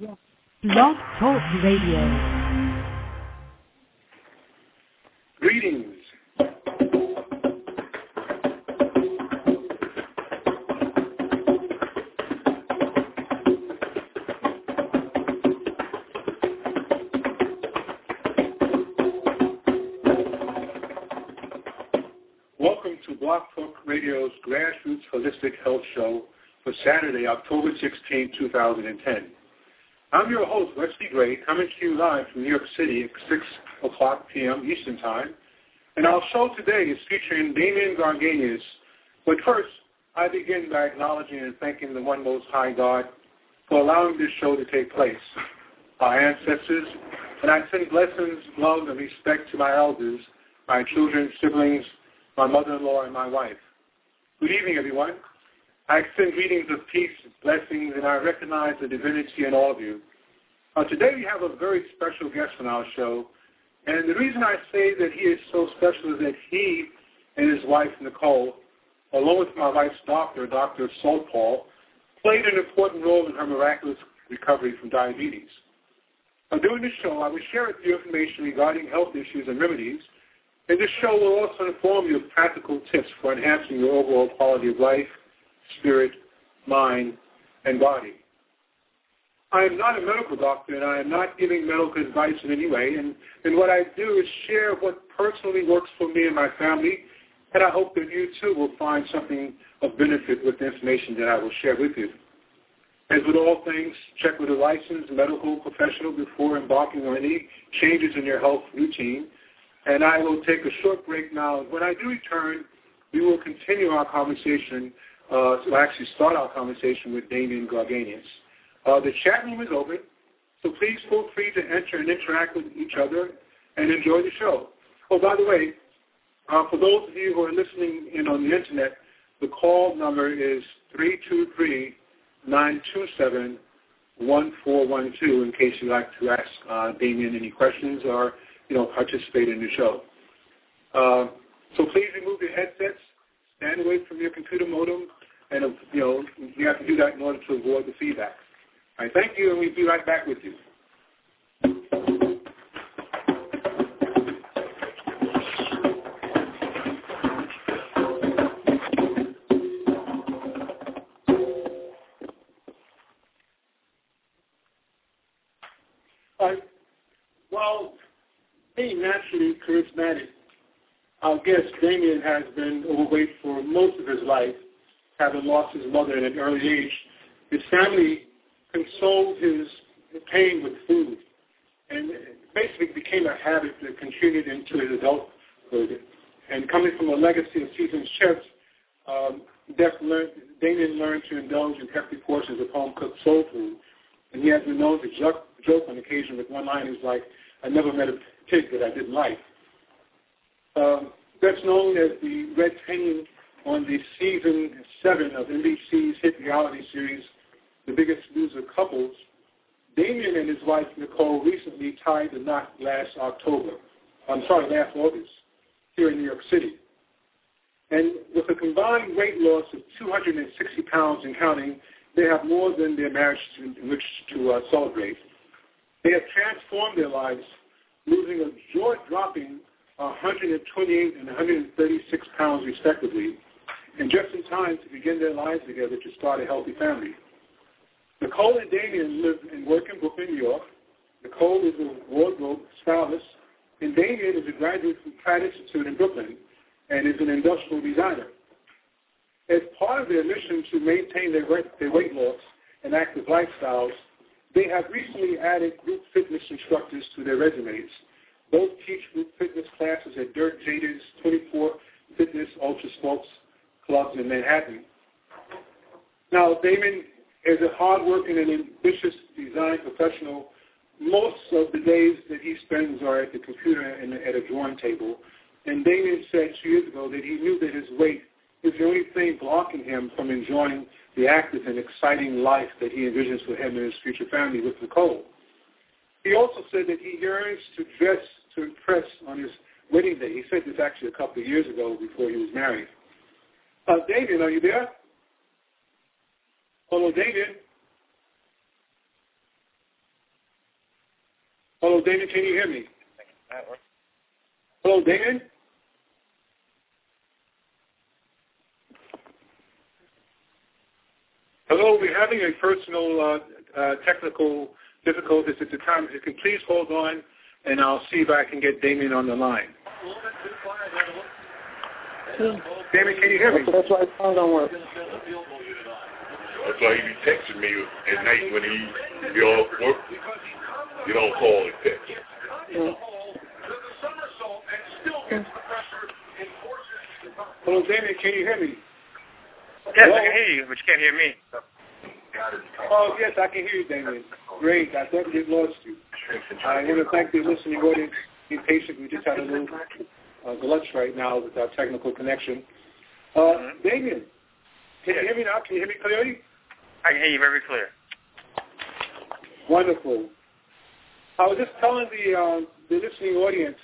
Blog Talk Radio. Greetings. Welcome to Blog Talk Radio's Grassroots Holistic Health Show for Saturday, October 16, 2010. I'm your host, Wesley Gray, coming to you live from New York City at 6 o'clock p.m. Eastern Time. And our show today is featuring Damien Gurganious. But first, I begin by acknowledging and thanking the One Most High God for allowing this show to take place. Our ancestors, and I send blessings, love, and respect to my elders, my children, siblings, my mother-in-law, and my wife. Good evening, everyone. I extend greetings of peace, blessings, and I recognize the divinity in all of you. Uh, today we have a very special guest on our show, and the reason I say that he is so special is that he and his wife, Nicole, along with my wife's doctor, Dr. Saul Paul, played an important role in her miraculous recovery from diabetes. Uh, during this show, I will share with you information regarding health issues and remedies, and this show will also inform you of practical tips for enhancing your overall quality of life, spirit, mind, and body. I am not a medical doctor, and I am not giving medical advice in any way, and, and what I do is share what personally works for me and my family, and I hope that you too will find something of benefit with the information that I will share with you. As with all things, check with a licensed medical professional before embarking on any changes in your health routine. And I will take a short break now. When I do return, we will continue our conversation, uh, to actually start our conversation with Damien Gurganious. Uh, the chat room is open, so please feel free to enter and interact with each other and enjoy the show. Oh, by the way, uh, for those of you who are listening in on the internet, the call number is 323 927 1412 in case you'd like to ask uh, Damien any questions or you know participate in the show. Uh, so please remove your headsets, stand away from your computer modem, and you know you have to do that in order to avoid the feedback. All right, thank you, and we'll be right back with you. Naturally charismatic, our guest Damien has been overweight for most of his life, having lost his mother at an early age. His family consoled his pain with food, and basically became a habit that continued into his adulthood. And coming from a legacy of seasoned chefs, um, learned, Damien learned to indulge in hefty portions of home-cooked soul food, and he has been known to joke, joke on occasion with one-liners like, I never met a pig that I didn't like. Um, that's known as the red penguin on the season seven of NBC's hit reality series, The Biggest Loser Couples. Damien and his wife Nicole recently tied the knot last October. I'm sorry, last August, here in New York City. And with a combined weight loss of 260 pounds and counting, they have more than their marriage in which to uh, celebrate. They have transformed their lives, losing a jaw-dropping 128 and 136 pounds respectively, and just in time to begin their lives together to start a healthy family. Nicole and Damien live and work in Brooklyn, New York. Nicole is a wardrobe stylist, and Damien is a graduate from Pratt Institute in Brooklyn and is an industrial designer. As part of their mission to maintain their weight, their weight loss and active lifestyles, they have recently added group fitness instructors to their resumes. Both teach group fitness classes at Dirk Jader's 24 Fitness Ultra Sports Clubs in Manhattan. Now, Damon is a hardworking and ambitious design professional. Most of the days that he spends are at the computer and at a drawing table. And Damien said two years ago that he knew that his weight is the only thing blocking him from enjoying the active and exciting life that he envisions for him and his future family with Nicole. He also said that he yearns to dress to impress on his wedding day. He said this actually a couple of years ago before he was married. Uh, David, are you there? Hello, David. Hello, Damon. Can you hear me? Hello, Damon. Hello, we're having a personal uh, uh, technical difficulties at the time. If you can please hold on, and I'll see if I can get Damien on the line. Damien, can you hear me? That's why his phone don't work. That's why he be texting me at night when he be off work. You don't call and text. Yeah. Hello, Damien, can you hear me? Yes, Hello? I can hear you, but you can't hear me. Oh, yes, I can hear you, Damien. Great. I thought we lost you. I want to thank the listening audience. Be patient. We just had a little uh, glitch right now with our technical connection. Uh, Damien, can you hear me now? Can you hear me clearly? I can hear you very clear. Wonderful. I was just telling the uh, the listening audience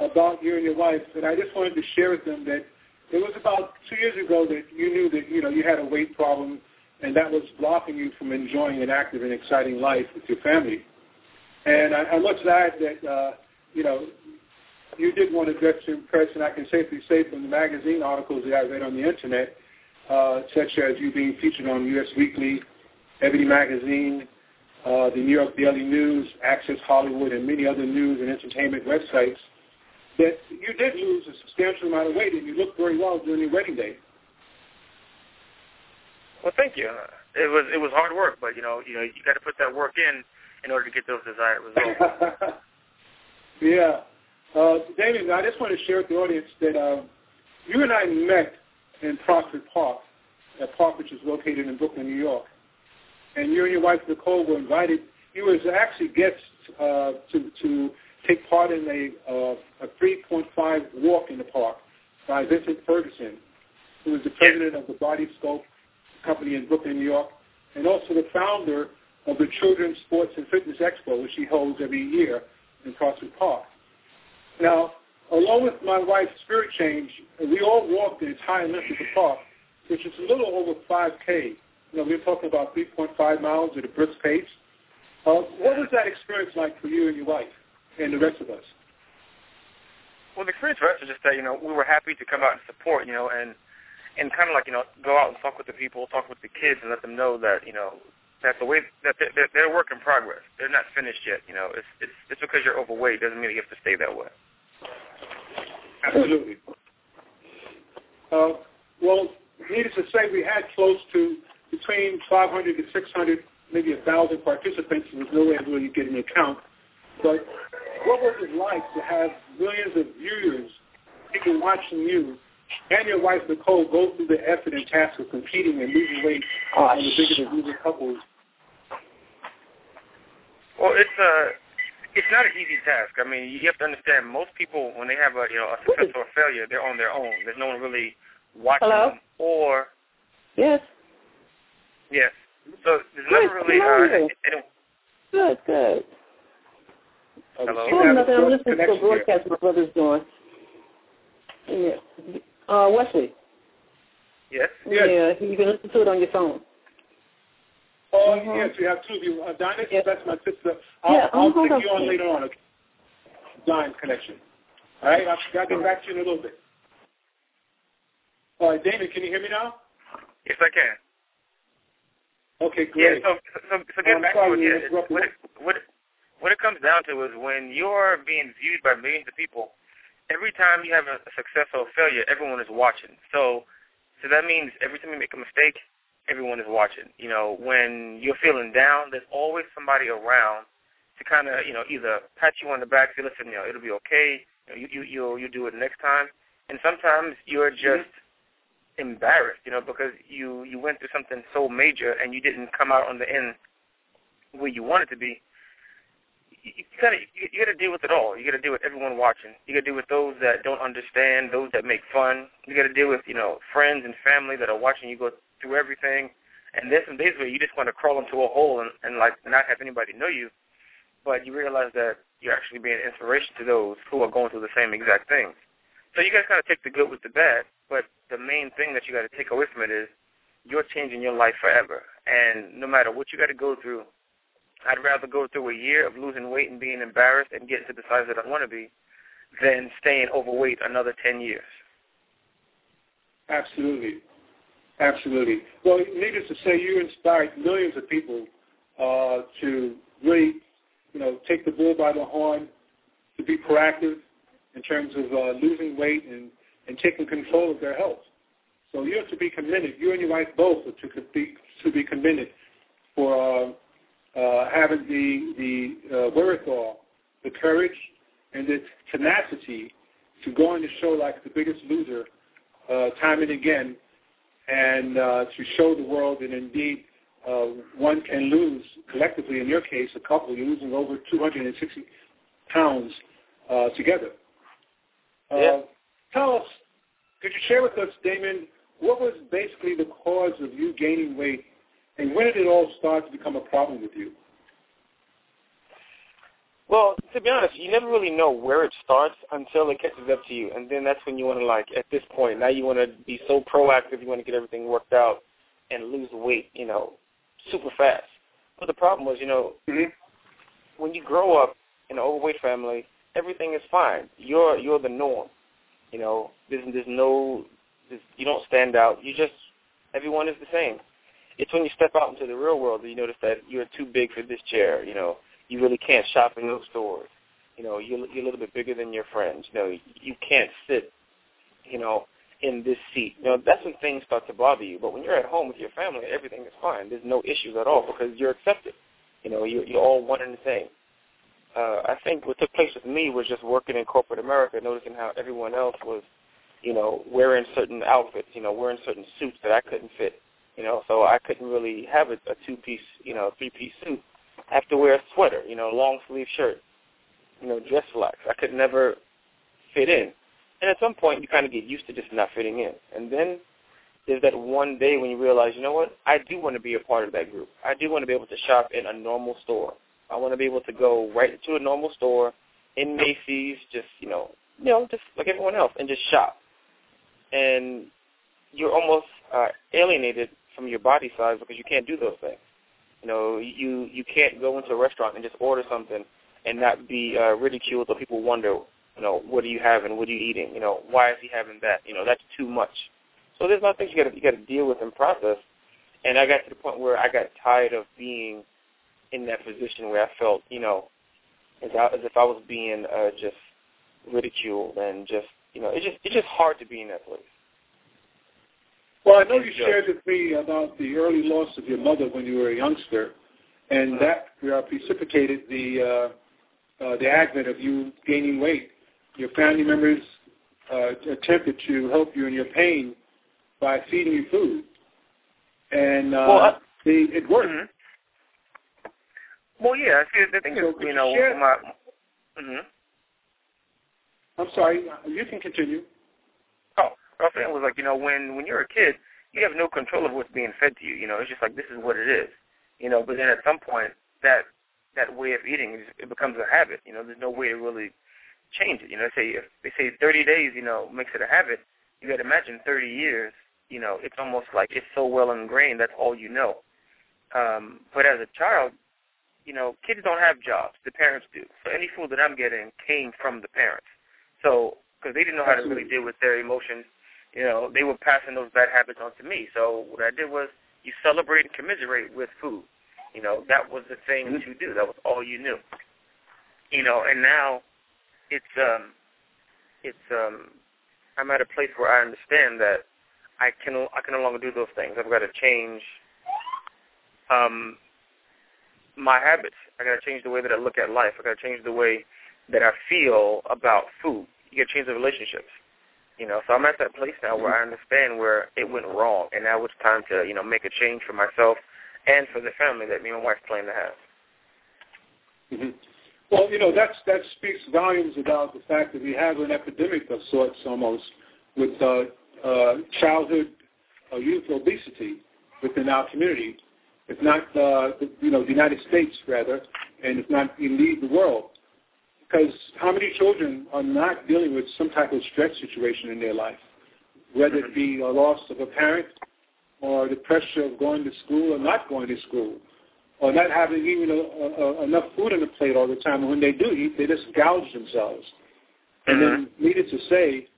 about you and your wife, and I just wanted to share with them that it was about two years ago that you knew that you know you had a weight problem, and that was blocking you from enjoying an active and exciting life with your family. And I, I'm much glad that uh, you know you did want to dress to impress, and I can safely say from the magazine articles that I read on the internet, uh, such as you being featured on U.S. Weekly, Ebony Magazine, uh, the New York Daily News, Access Hollywood, and many other news and entertainment websites, that you did lose a substantial amount of weight, and you looked very well during your wedding day. Well, thank you. It was it was hard work, but you know you know you got to put that work in in order to get those desired results. yeah. Uh, Damien, I just want to share with the audience that uh, you and I met in Prospect Park, that park which is located in Brooklyn, New York. And you and your wife, Nicole, were invited. You was actually guests uh, to, to take part in a, uh, a 3.5 walk in the park by Vincent Ferguson, who is the president of the Body Scope company in Brooklyn, New York, and also the founder of the Children's Sports and Fitness Expo, which he holds every year in Prospect Park. Now, along with my wife, Spirit Change, we all walked the entire length of the park, which is a little over 5K. You know, we're talking about 3.5 miles at a brisk pace. Uh, what was that experience like for you and your wife and the rest of us? well, the experience for us was just that you know we were happy to come out and support, you know, and and kind of like you know go out and talk with the people, talk with the kids, and let them know that you know that the way that they're, they're, they're work in progress. They're not finished yet. You know, it's it's just because you're overweight doesn't mean you have to stay that way. Absolutely. Uh, well, needless to say, we had close to between 500 to 600, maybe 1,000 participants. There was no way of really getting a count. But what was it like to have millions of viewers, people watching you, and your wife, Nicole, go through the effort and task of competing and losing weight on the bigger than usual couples? Well, it's uh it's not an easy task. I mean, you have to understand most people when they have a you know a success or a failure, they're on their own. There's no one really watching Hello? them. Or Yes. yes, so there's Good. never really How are uh, you? any, Good, good. Uh, Hello? seem to Oh, have a nothing. I'm listening to a connection here. broadcast my brother's doing. Yeah. Uh, Wesley. yes. Yes. Yeah, you can listen to it on your phone. Oh, Mhm. yes, we have two of you. Uh, Dinah, Yes. that's my sister. I'll, Yeah, I'll hold take you on later on. Okay. Line connection. All right, I'll, I'll get back to you in a little bit. All right, Damon, can you hear me now? Yes, I can. Okay, Yeah, great. so so so get back sorry to it. you Yeah, it- what what it, what it comes down to is when you're being viewed by millions of people, every time you have a, a success or a failure, everyone is watching. So so that means every time you make a mistake, everyone is watching. You know, when you're feeling down, there's always somebody around to kind of you know either pat you on the back, say, listen, you know, it'll be okay. You know, you you you'll you do it next time. And sometimes you're mm-hmm. just embarrassed, you know, because you you went through something so major and you didn't come out on the end where you wanted it to be. You, you kind of you, you got to deal with it all. You got to deal with everyone watching. You got to deal with those that don't understand, those that make fun. You got to deal with you know friends and family that are watching you go through everything. And there's some days where you just want to crawl into a hole and, and like not have anybody know you, but you realize that you're actually being an inspiration to those who are going through the same exact things. So you to kind of take the good with the bad, but the main thing that you got to take away from it is you're changing your life forever. And no matter what you got to go through, I'd rather go through a year of losing weight and being embarrassed and getting to the size that I want to be than staying overweight another 10 years. Absolutely. Absolutely. Well, needless to say, you inspired millions of people uh, to really, you know, take the bull by the horn, to be proactive in terms of uh, losing weight and, and taking control of their health. So you have to be commended. You and your wife both are to be to be commended for uh, uh, having the the uh, wherewithal, the courage, and the tenacity to go on the show like the Biggest Loser, uh, time and again, and uh, to show the world that indeed uh, one can lose collectively. In your case, a couple, you're losing over 260 pounds uh, together. Uh, yeah. Tell us, could you share with us, Damon, what was basically the cause of you gaining weight, and when did it all start to become a problem with you? Well, to be honest, you never really know where it starts until it catches up to you, and then that's when you want to like at this point. Now you want to be so proactive. You want to get everything worked out and lose weight, you know, super fast. But the problem was, you know, mm-hmm. when you grow up in an overweight family, everything is fine. You're you're the norm. You know, there's there's no, there's, you don't stand out. You just everyone is the same. It's when you step out into the real world that you notice that you're too big for this chair. You know, you really can't shop in those stores. You know, you're, you're a little bit bigger than your friends. You know, you can't sit, you know, in this seat. You know, that's when things start to bother you. But when you're at home with your family, everything is fine. There's no issues at all because you're accepted. You know, you're, you're all one and the same. Uh, I think what took place with me was just working in corporate America, noticing how everyone else was, you know, wearing certain outfits, you know, wearing certain suits that I couldn't fit. You know, so I couldn't really have a, a two-piece, you know, three-piece suit Have to wear a sweater, you know, long sleeve shirt, you know, dress slacks. I could never fit in. And at some point, you kind of get used to just not fitting in. And then there's that one day when you realize, you know what, I do want to be a part of that group. I do want to be able to shop in a normal store. I want to be able to go right into a normal store in Macy's, just you know, you know, just like everyone else, and just shop. And you're almost uh, alienated from your body size because you can't do those things. You know, you you can't go into a restaurant and just order something and not be uh, ridiculed or people wonder, you know, what are you having? What are you eating? You know, why is he having that? You know, that's too much. So there's a lot of things you got to you got to deal with and process. And I got to the point where I got tired of being in that position where I felt, you know, as, I, as if I was being uh, just ridiculed and just, you know, it's just it's just hard to be in that place. Well, I know you shared with me about the early loss of your mother when you were a youngster, and uh-huh. that uh, precipitated the uh, uh, the advent of you gaining weight. Your family members uh, attempted to help you in your pain by feeding you food, and uh, well, I, they, it worked. Mm-hmm. Well, yeah. See, the thing so is, you know, share, my. Mm-hmm. I'm sorry. You can continue. What I'm saying was like, you know, when when you're a kid, you have no control of what's being fed to you. You know, it's just like this is what it is. You know, but then at some point, that that way of eating it becomes a habit. You know, there's no way to really change it. You know, they say if they say 30 days, you know, makes it a habit. You got to imagine 30 years. You know, it's almost like it's so well ingrained. That's all you know. Um, but as a child, you know, kids don't have jobs. The parents do. So any food that I'm getting came from the parents. So because they didn't know how to really deal with their emotions you know, they were passing those bad habits on to me. So what I did was you celebrate and commiserate with food. You know, that was the thing mm-hmm. to do. That was all you knew. You know, and now it's um it's um I'm at a place where I understand that I can I can no longer do those things. I've got to change um my habits. I got to change the way that I look at life. I got to change the way that I feel about food. You got to change the relationships. You know, so I'm at that place now where I understand where it went wrong, and now it's time to, you know, make a change for myself and for the family that me and my wife plan to have. Mm-hmm. Well, you know, that's that speaks volumes about the fact that we have an epidemic of sorts almost with uh, uh, childhood uh, youth obesity within our community, if not, uh, the, you know, the United States rather, and if not indeed the world. Because how many children are not dealing with some type of stress situation in their life, whether it be a loss of a parent or the pressure of going to school or not going to school, or not having even a, a, enough food on the plate all the time. And when they do eat, they just gouge themselves. And Mm-hmm. then, needless to say,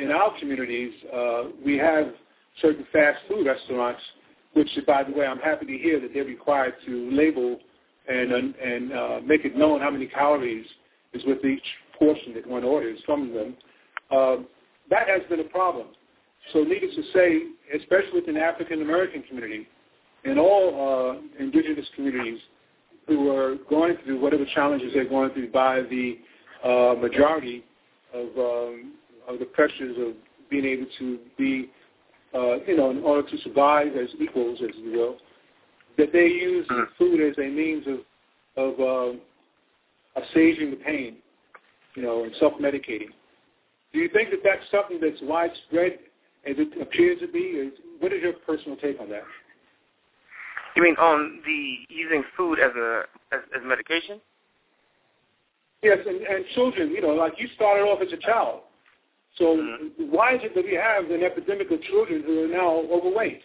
in our communities, uh, we have certain fast food restaurants, which, by the way, I'm happy to hear that they're required to label and and uh, make it known how many calories is with each portion that one orders from them. Um, that has been a problem. So, needless to say, especially within the African American community and all uh, indigenous communities who are going through whatever challenges they're going through by the uh, majority of, um, of the pressures of being able to be, uh, you know, in order to survive as equals, as you will, that they use Mhm. food as a means of of assuaging the pain, you know, and self-medicating. Do you think that that's something that's widespread as it appears to be? Is, what is your personal take on that? You mean on the using food as a as, as medication? Yes, and, and children, you know, like you started off as a child. So Mhm. why is it that we have an epidemic of children who are now overweight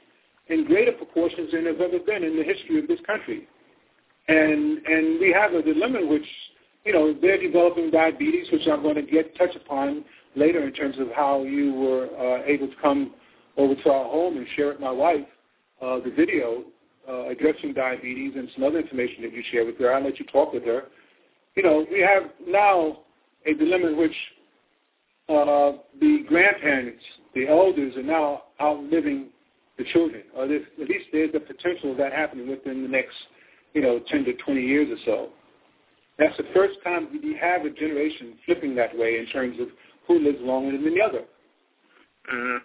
in greater proportions than have ever been in the history of this country? And and we have a dilemma which, you know, they're developing diabetes, which I'm going to get touch upon later in terms of how you were uh, able to come over to our home and share with my wife uh, the video uh, addressing diabetes and some other information that you share with her. I'll let you talk with her you know, we have now a dilemma in which uh, the grandparents, the elders, are now outliving the children. Or at least there's the potential of that happening within the next, you know, 10 to 20 years or so. That's the first time we have a generation flipping that way in terms of who lives longer than the other. Mm-hmm.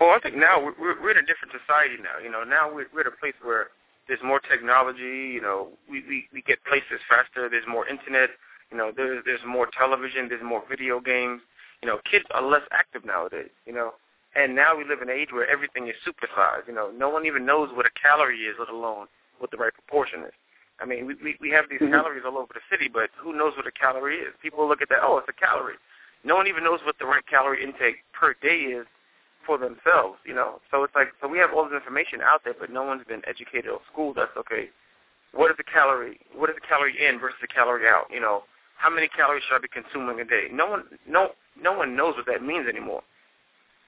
Well, I think now we're, we're in a different society now. You know, now we're, we're at a place where there's more technology. You know, we, we we get places faster. There's more internet. You know, there's there's more television. There's more video games. You know, kids are less active nowadays. You know, and now we live in an age where everything is supersized. You know, no one even knows what a calorie is, let alone what the right proportion is. I mean, we we, we have these Mhm. calories all over the city, but who knows what a calorie is? People look at that. Oh, it's a calorie. No one even knows what the right calorie intake per day is for themselves, you know. So it's like so we have all this information out there, but no one's been educated or schooled us. Okay, what is the calorie? What is the calorie in versus the calorie out? You know, how many calories should I be consuming a day? No one, no, no one knows what that means anymore.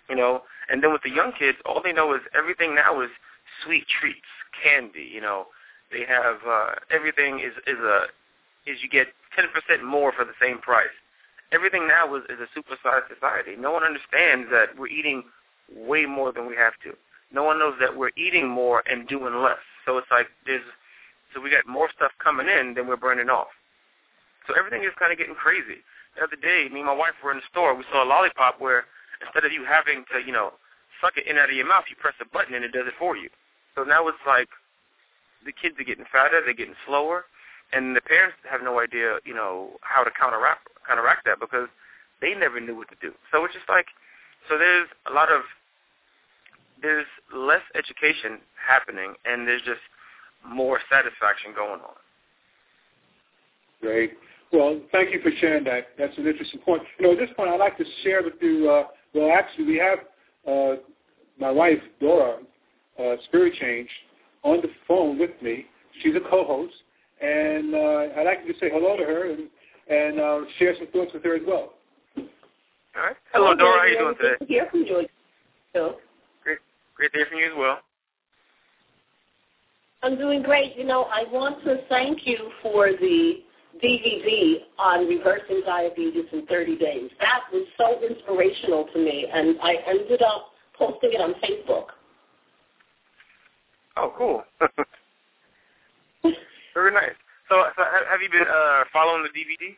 You know, and then with the young kids, all they know is everything now is sweet treats, candy. You know, they have uh, everything is is a is you get ten percent more for the same price. Everything now is, is a supersized society. No one understands that we're eating way more than we have to. No one knows that we're eating more and doing less. So it's like there's so we got more stuff coming in than we're burning off. So everything is kind of getting crazy. The other day, me and my wife were in the store. We saw a lollipop where instead of you having to, you know, suck it in out of your mouth, you press a button and it does it for you. So now it's like the kids are getting fatter, they're getting slower, and the parents have no idea, you know, how to counteract counteract that because they never knew what to do. So it's just like, so there's a lot of there's less education happening, and there's just more satisfaction going on. Great. Well, thank you for sharing that. That's an interesting point. You know, at this point, I'd like to share with you. Uh, well, actually, we have uh, my wife Dora, uh, Spirit Change, on the phone with me. She's a co-host, and uh, I'd like you to say hello to her and and uh, share some thoughts with her as well. All right. Hello, Dora. How are you doing today? Good to hear from you. Phil. Great. Great to hear from you as well. I'm doing great. You know, I want to thank you for the DVD on reversing diabetes in 30 days. That was so inspirational to me, and I ended up posting it on Facebook. Oh, cool. Very nice. So, so have you been uh, following the DVD?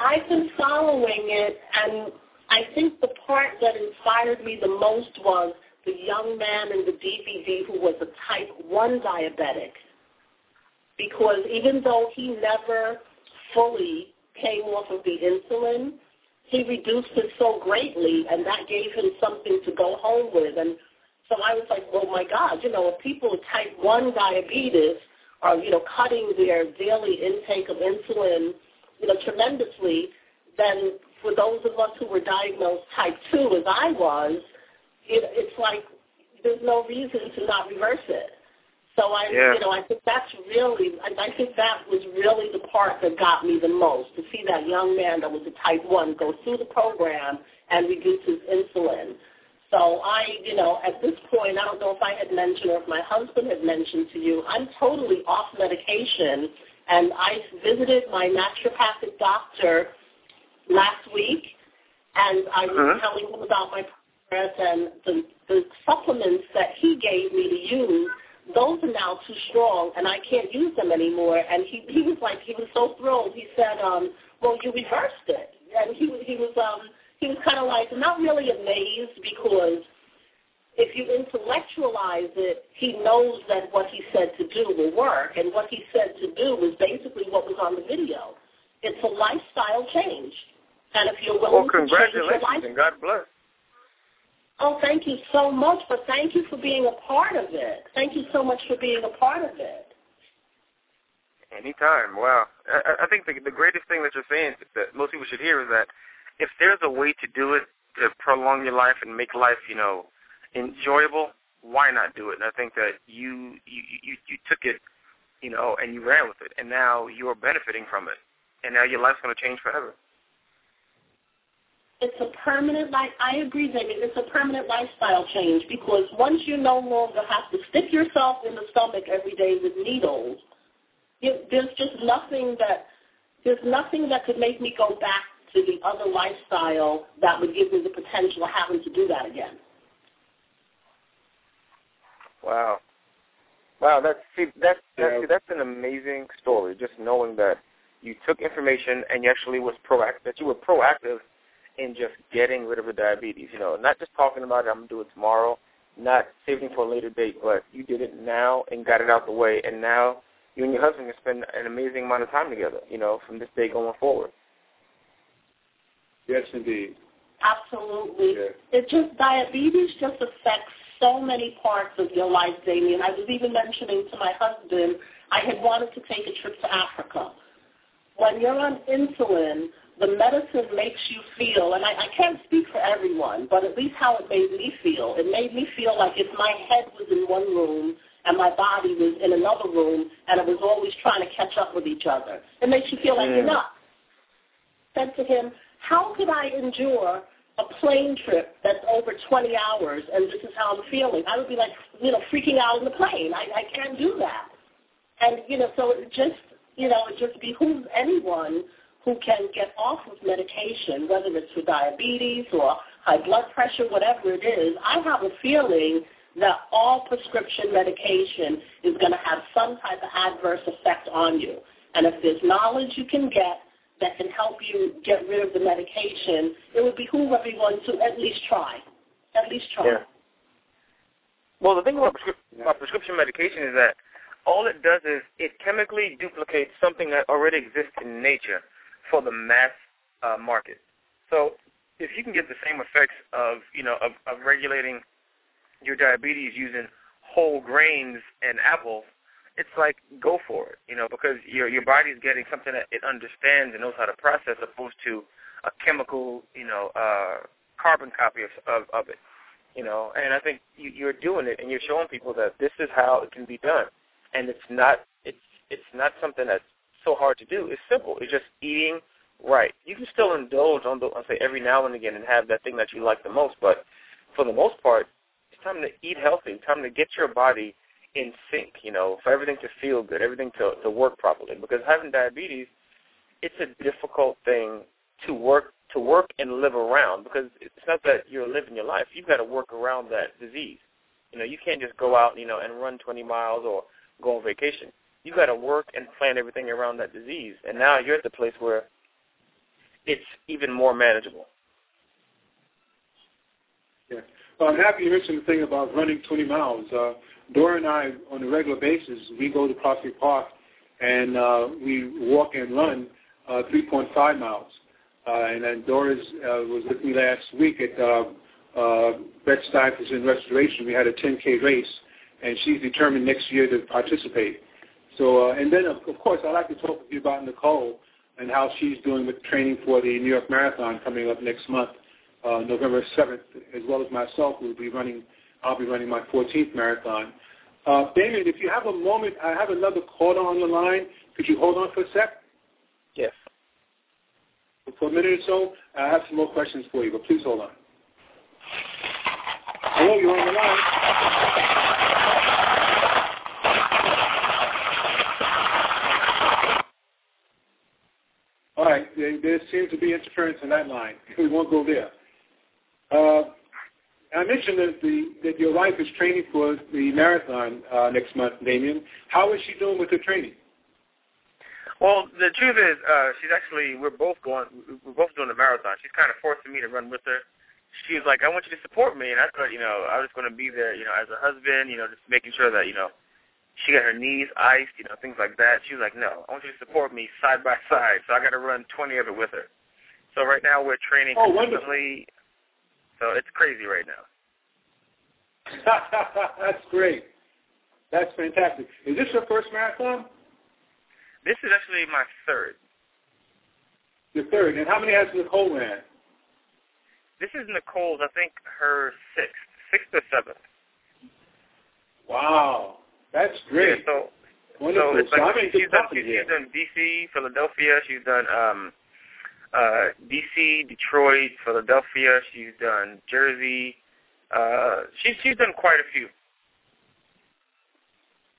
I've been following it, and I think the part that inspired me the most was the young man in the DVD who was a type 1 diabetic. Because even though he never fully came off of the insulin, he reduced it so greatly, and that gave him something to go home with. And so I was like, well, my God, you know, if people with type 1 diabetes are, you know, cutting their daily intake of insulin, you know, tremendously, then for those of us who were diagnosed type 2, as I was, it, it's like there's no reason to not reverse it. So I, Yeah. you know, I think that's really, I, I think that was really the part that got me the most to see that young man that was a type one go through the program and reduce his insulin. So I, you know, at this point, I don't know if I had mentioned or if my husband had mentioned to you, I'm totally off medication, and I visited my naturopathic doctor last week, and I was Mhm. telling him about my progress and the, the supplements that he gave me to use. Those are now too strong, and I can't use them anymore. And he he was like he was so thrilled. He said, um, "Well, you reversed it," and he he was um he was kind of like not really amazed because if you intellectualize it, he knows that what he said to do will work, and what he said to do was basically what was on the video. It's a lifestyle change, and if you're willing Well, to change your congratulations life, and God bless. oh, thank you so much, but thank you for being a part of it. Thank you so much for being a part of it. Anytime. Wow. I, I think the, the greatest thing that you're saying that most people should hear is that if there's a way to do it to prolong your life and make life, you know, enjoyable, why not do it? And I think that you you you, you took it, you know, and you ran with it, and now you are benefiting from it, and now your life's going to change forever. It's a permanent life. I agree, David. It's a permanent lifestyle change because once you no longer have to stick yourself in the stomach every day with needles, you, there's just nothing that there's nothing that could make me go back to the other lifestyle that would give me the potential of having to do that again. Wow. Wow, that's see that's that's, Yeah. see, that's an amazing story. Just knowing that you took information and you actually was proactive. That you were proactive in just getting rid of the diabetes. You know, not just talking about it. I'm gonna do it tomorrow. Not saving for a later date, but you did it now and got it out the way. And now you and your husband can spend an amazing amount of time together. You know, from this day going forward. Yes, indeed. Absolutely. Yeah. It just diabetes just affects so many parts of your life, Damien. I was even mentioning to my husband I had wanted to take a trip to Africa. When you're on insulin, the medicine makes you feel, and I, I can't speak for everyone, but at least how it made me feel. It made me feel like if my head was in one room and my body was in another room, and it was always trying to catch up with each other. It makes you feel like you're Mm. not. Said to him, how could I endure a plane trip that's over 20 hours and this is how I'm feeling? I would be like, you know, freaking out in the plane. I, I can't do that. And, you know, so it just, you know, it just behooves anyone who can get off of medication, whether it's for diabetes or high blood pressure, whatever it is. I have a feeling that all prescription medication is going to have some type of adverse effect on you. And if there's knowledge you can get that can help you get rid of the medication, it would behoove everyone to at least try. At least try. Yeah. Well, the thing about, prescri- about prescription medication is that all it does is it chemically duplicates something that already exists in nature for the mass uh, market. So if you can get the same effects of, you know, of, of regulating your diabetes using whole grains and apples, it's like go for it, you know, because your your body's getting something that it understands and knows how to process, opposed to a chemical, you know, uh, carbon copy of, of of it, you know. And I think you, you're doing it, and you're showing people that this is how it can be done, and it's not it's it's not something that's so hard to do. It's simple. It's just eating right. You can still indulge on the, on say every now and again and have that thing that you like the most, but for the most part, it's time to eat healthy. Time to get your body in sync, you know, for everything to feel good, everything to, to work properly. Because having diabetes, it's a difficult thing to work to work and live around because it's not that you're living your life. You've got to work around that disease. You know, you can't just go out, you know, and run 20 miles or go on vacation. You've got to work and plan everything around that disease. And now you're at the place where it's even more manageable. Yeah. Well, I'm happy you mentioned the thing about running 20 miles. Uh, Dora and I, on a regular basis, we go to Prospect Park and uh, we walk and run uh, 3.5 miles. Uh, and then Dora's uh, was with me last week at uh, uh, Bed Stuyvesant Restoration. We had a 10K race, and she's determined next year to participate. So, uh, and then of, of course, I'd like to talk with you about Nicole and how she's doing with training for the New York Marathon coming up next month, uh, November 7th, as well as myself. We'll be running. I'll be running my 14th marathon. Uh, Damien, if you have a moment, I have another caller on the line. Could you hold on for a sec? Yes. For a minute or so, I have some more questions for you, but please hold on. Hello, you're on the line. All right, there, there seems to be interference in that line. We won't go there. Uh, I mentioned that, the, that your wife is training for the marathon uh, next month, Damien. How is she doing with her training? Well, the truth is, uh, she's actually we're both going we're both doing the marathon. She's kind of forcing me to run with her. She was like, "I want you to support me," and I thought, you know, I was going to be there, you know, as a husband, you know, just making sure that you know she got her knees iced, you know, things like that. She was like, "No, I want you to support me side by side." So I got to run 20 of it with her. So right now we're training Oh, consistently. So it's crazy right now. That's great. That's fantastic. Is this your first marathon? This is actually my third. Your third. And how many has Nicole ran? This is Nicole's, I think, her sixth, sixth or seventh. Wow. That's great. Yeah, so Wonderful. So it's So like in she's done, she's, she's done DC, Philadelphia. She's done um, uh, DC, Detroit, Philadelphia. She's done Jersey. Uh, she's she's done quite a few.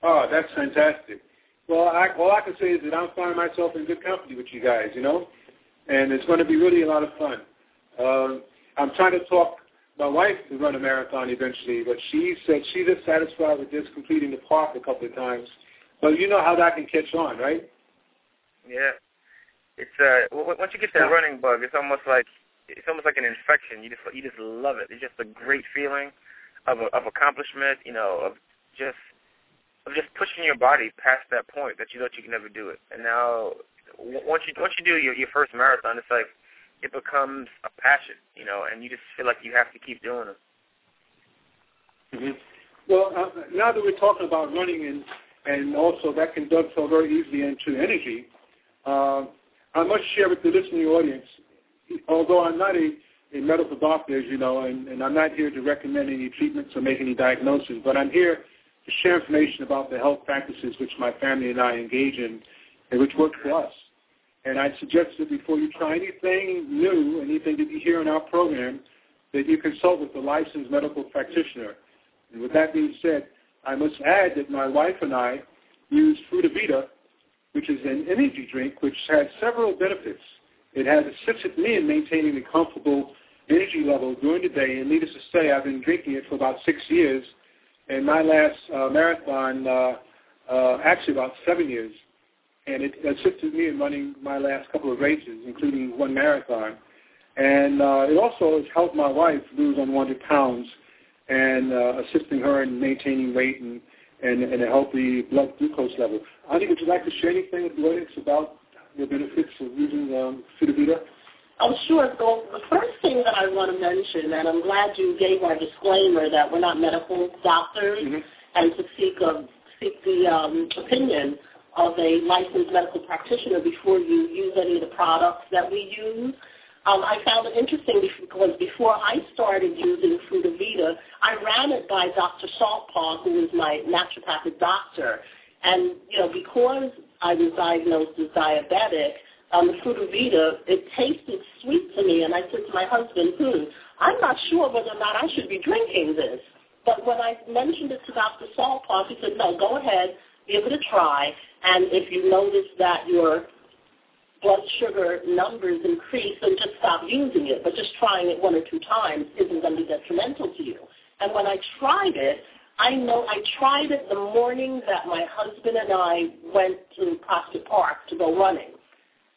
Oh, that's fantastic. Well, I, all I can say is that I'm finding myself in good company with you guys, you know, and it's going to be really a lot of fun. Um, I'm trying to talk my wife to run a marathon eventually, but she said she's just satisfied with just completing the park a couple of times. But you know how that can catch on, right? Yeah, it's uh once you get that running bug, it's almost like it's almost like an infection. You just you just love it. It's just a great feeling of a, of accomplishment. You know, of just of just pushing your body past that point that you thought you could never do it. And now, once you once you do your your first marathon, it's like it becomes a passion. You know, and you just feel like you have to keep doing it. hmm Well, uh, now that we're talking about running and and also that can dovetail very easily into energy, uh, I must share with the listening audience, although I'm not a, a medical doctor, as you know, and, and I'm not here to recommend any treatments or make any diagnoses, but I'm here to share information about the health practices which my family and I engage in and which work for us. And I suggest that before you try anything new, anything that you hear in our program, that you consult with a licensed medical practitioner. And with that being said, I must add that my wife and I use Frutavita, which is an energy drink which has several benefits. It has assisted me in maintaining a comfortable energy level during the day, and needless to say, I've been drinking it for about six years, and my last uh, marathon, uh, uh, actually about seven years, and it assisted me in running my last couple of races, including one marathon. And uh, it also has helped my wife lose unwanted pounds and uh, assisting her in maintaining weight and, and, and a healthy blood glucose level. Ani, would you like to share anything with the audience about the benefits of using um, Sudavita? Oh, sure. So the first thing that I want to mention, and I'm glad you gave our disclaimer that we're not medical doctors Mhm. and to seek, a, seek the um, opinion of a licensed medical practitioner before you use any of the products that we use. Um, I found it interesting because before I started using Frutavita, I ran it by Dr. Saltpaw, who is my naturopathic doctor. And, you know, because I was diagnosed as diabetic, um, the Frutavita, it tasted sweet to me. And I said to my husband, hmm, I'm not sure whether or not I should be drinking this. But when I mentioned it to Dr. Saltpaw, he said, no, go ahead, give it a try. And if you notice that your blood sugar numbers increase, then just stop using it. But just trying it one or two times isn't going to be detrimental to you. And when I tried it, I know I tried it the morning that my husband and I went to Prospect Park to go running.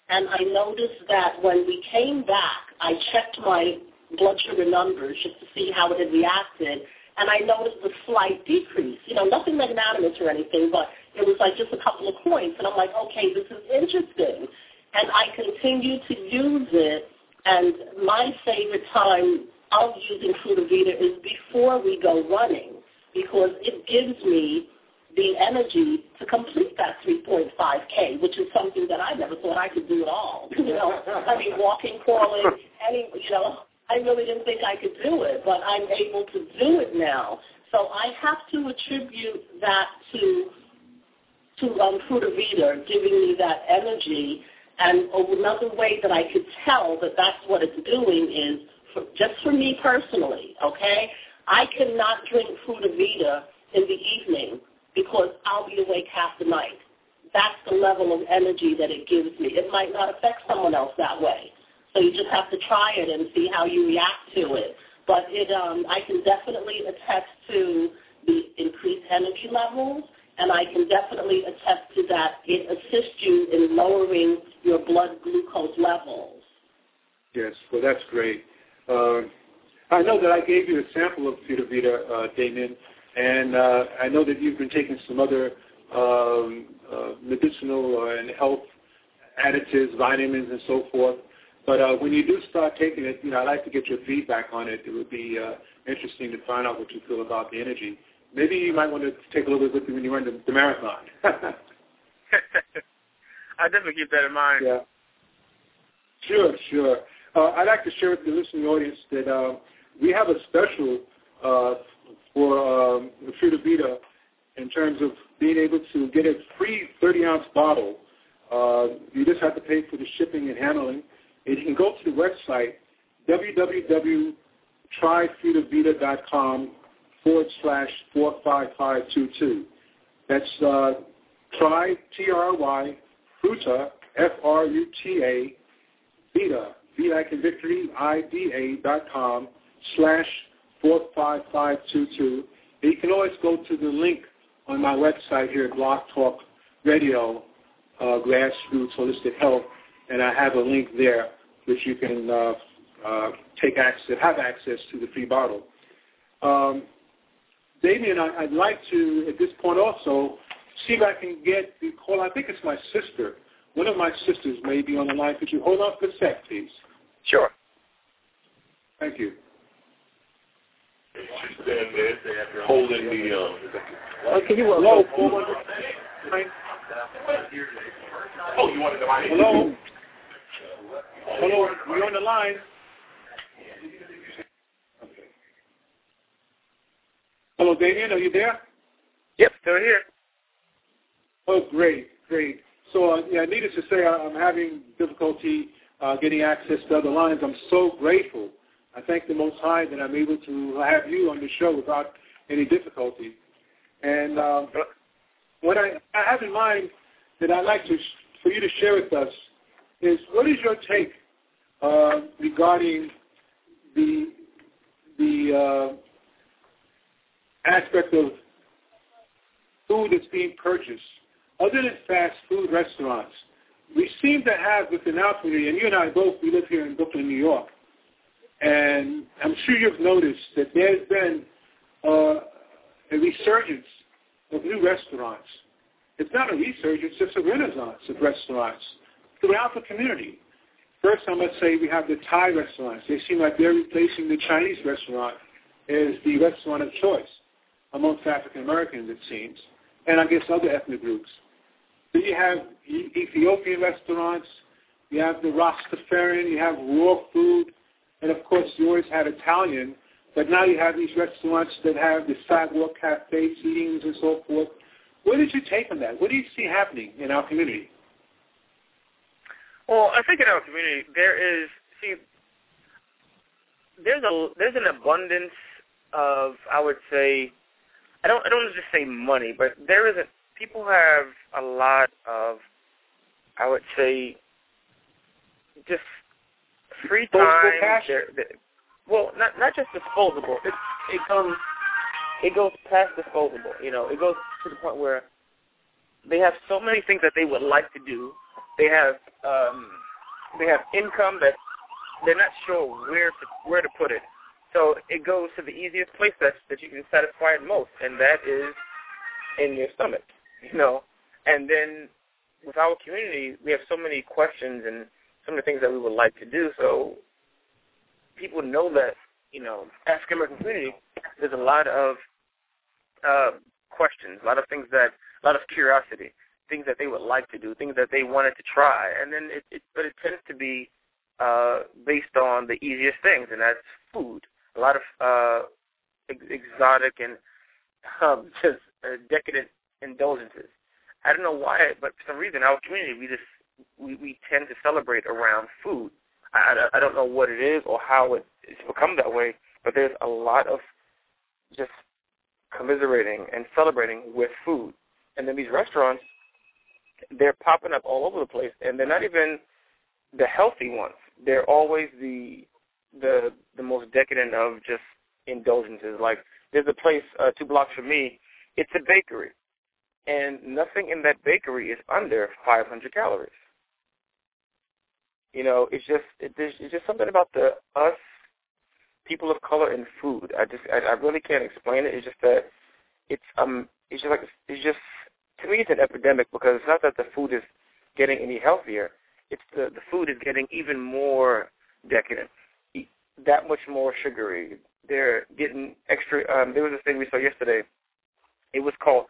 And I noticed that when we came back, I checked my blood sugar numbers just to see how it had reacted, and I noticed a slight decrease. You know, nothing magnanimous or anything, but it was like just a couple of points. And I'm like, okay, this is interesting. And I continue to use it, and my favorite time of using Frutavita is before we go running because it gives me the energy to complete that 3.5K, which is something that I never thought I could do at all. You know, I mean, walking, crawling, any, you know, I really didn't think I could do it, but I'm able to do it now. So I have to attribute that to to um, giving me that energy. And another way that I could tell that that's what it's doing is for, just for me personally, okay? I cannot drink Fruta Vida in the evening because I'll be awake half the night. That's the level of energy that it gives me. It might not affect someone else that way. So you just have to try it and see how you react to it. But it, um, I can definitely attest to the increased energy levels, and I can definitely attest to that it assists you in lowering your blood glucose levels. Yes, well, that's great. Uh, I know that I gave you a sample of Fruta Vida, uh, Damien, and uh, I know that you've been taking some other um, uh, medicinal and health additives, vitamins, and so forth. But uh, when you do start taking it, you know, I'd like to get your feedback on it. It would be uh, interesting to find out what you feel about the energy. Maybe you might want to take a little bit with you when you run the, the marathon. I definitely keep that in mind. Yeah. Sure, sure. Uh, I'd like to share with the listening audience that uh, we have a special uh, for um, Fruta Vida in terms of being able to get a free 30-ounce bottle. Uh, you just have to pay for the shipping and handling. And you can go to the website, www.tryfrutavida.com forward slash 45522. That's uh, try, T-R-Y, fruta, F-R-U-T-A, Vida, V like in victory, I-D-A dot com slash 45522. And you can always go to the link on my website here at Blog Talk Radio, uh, Grassroots Holistic Health, and I have a link there which you can uh, uh, take access, have access to the free bottle. Um, Damien, I, would like to, at this point also, see if I can get the call. I think it's my sister. One of my sisters may be on the line. Could you hold on for a sec, please? Sure. Thank you. She's standing there holding the. Um, uh, can you hello? Oh, you wanted the mic? Hello. Hello. You on the line? Hello, Damien. Are you there? Yep, still here. Oh, great, great. So, uh, yeah, needless to say, I'm having difficulty uh, getting access to other lines. I'm so grateful. I thank the Most High that I'm able to have you on the show without any difficulty. And um, what I, I have in mind that I'd like to for you to share with us is what is your take uh, regarding the the uh, aspect of food that's being purchased, other than fast food restaurants? we seem to have within our community, and you and I both, we live here in Brooklyn, New York, and I'm sure you've noticed that there's been uh, a resurgence of new restaurants. It's not a resurgence, it's just a renaissance of restaurants throughout the community. First, I must say we have the Thai restaurants. They seem like they're replacing the Chinese restaurant as the restaurant of choice amongst African Americans, it seems, and I guess other ethnic groups. Then you have Ethiopian restaurants, you have the Rastafarian, you have raw food, and of course you always had Italian, but now you have these restaurants that have the sidewalk cafe seatings and so forth. What did you take on that? What do you see happening in our community? Well, I think in our community there is see there's a there's an abundance of I would say I don't I don't just say money, but there is a people have a lot of, I would say, just free time. They're, they're, well, not not just disposable. It it comes it goes past disposable. You know, it goes to the point where they have so many things that they would like to do. They have um, they have income that they're not sure where to where to put it. So it goes to the easiest place that that you can satisfy it most, and that is in your stomach you know. And then with our community, we have so many questions and of the things that we would like to do. So people know that, you know, African American community, there's a lot of uh, questions, a lot of things that, a lot of curiosity, things that they would like to do, things that they wanted to try, and then it, it but it tends to be uh, based on the easiest things, and that's food. A lot of uh, ex- exotic and um, just uh, decadent indulgences. I don't know why, but for some reason, our community we just we, we tend to celebrate around food. I, I don't know what it is or how it, it's become that way, but there's a lot of just commiserating and celebrating with food. And then these restaurants, they're popping up all over the place, and they're not even the healthy ones. They're always the the the most decadent of just indulgences. Like there's a place uh, two blocks from me. It's a bakery, and nothing in that bakery is under 500 calories. You know, it's just it, it's just something about the us people of color and food. I just I, I really can't explain it. It's just that it's um it's just like it's just to me it's an epidemic because it's not that the food is getting any healthier. It's the the food is getting even more decadent, that much more sugary. They're getting extra. Um, there was a thing we saw yesterday. It was called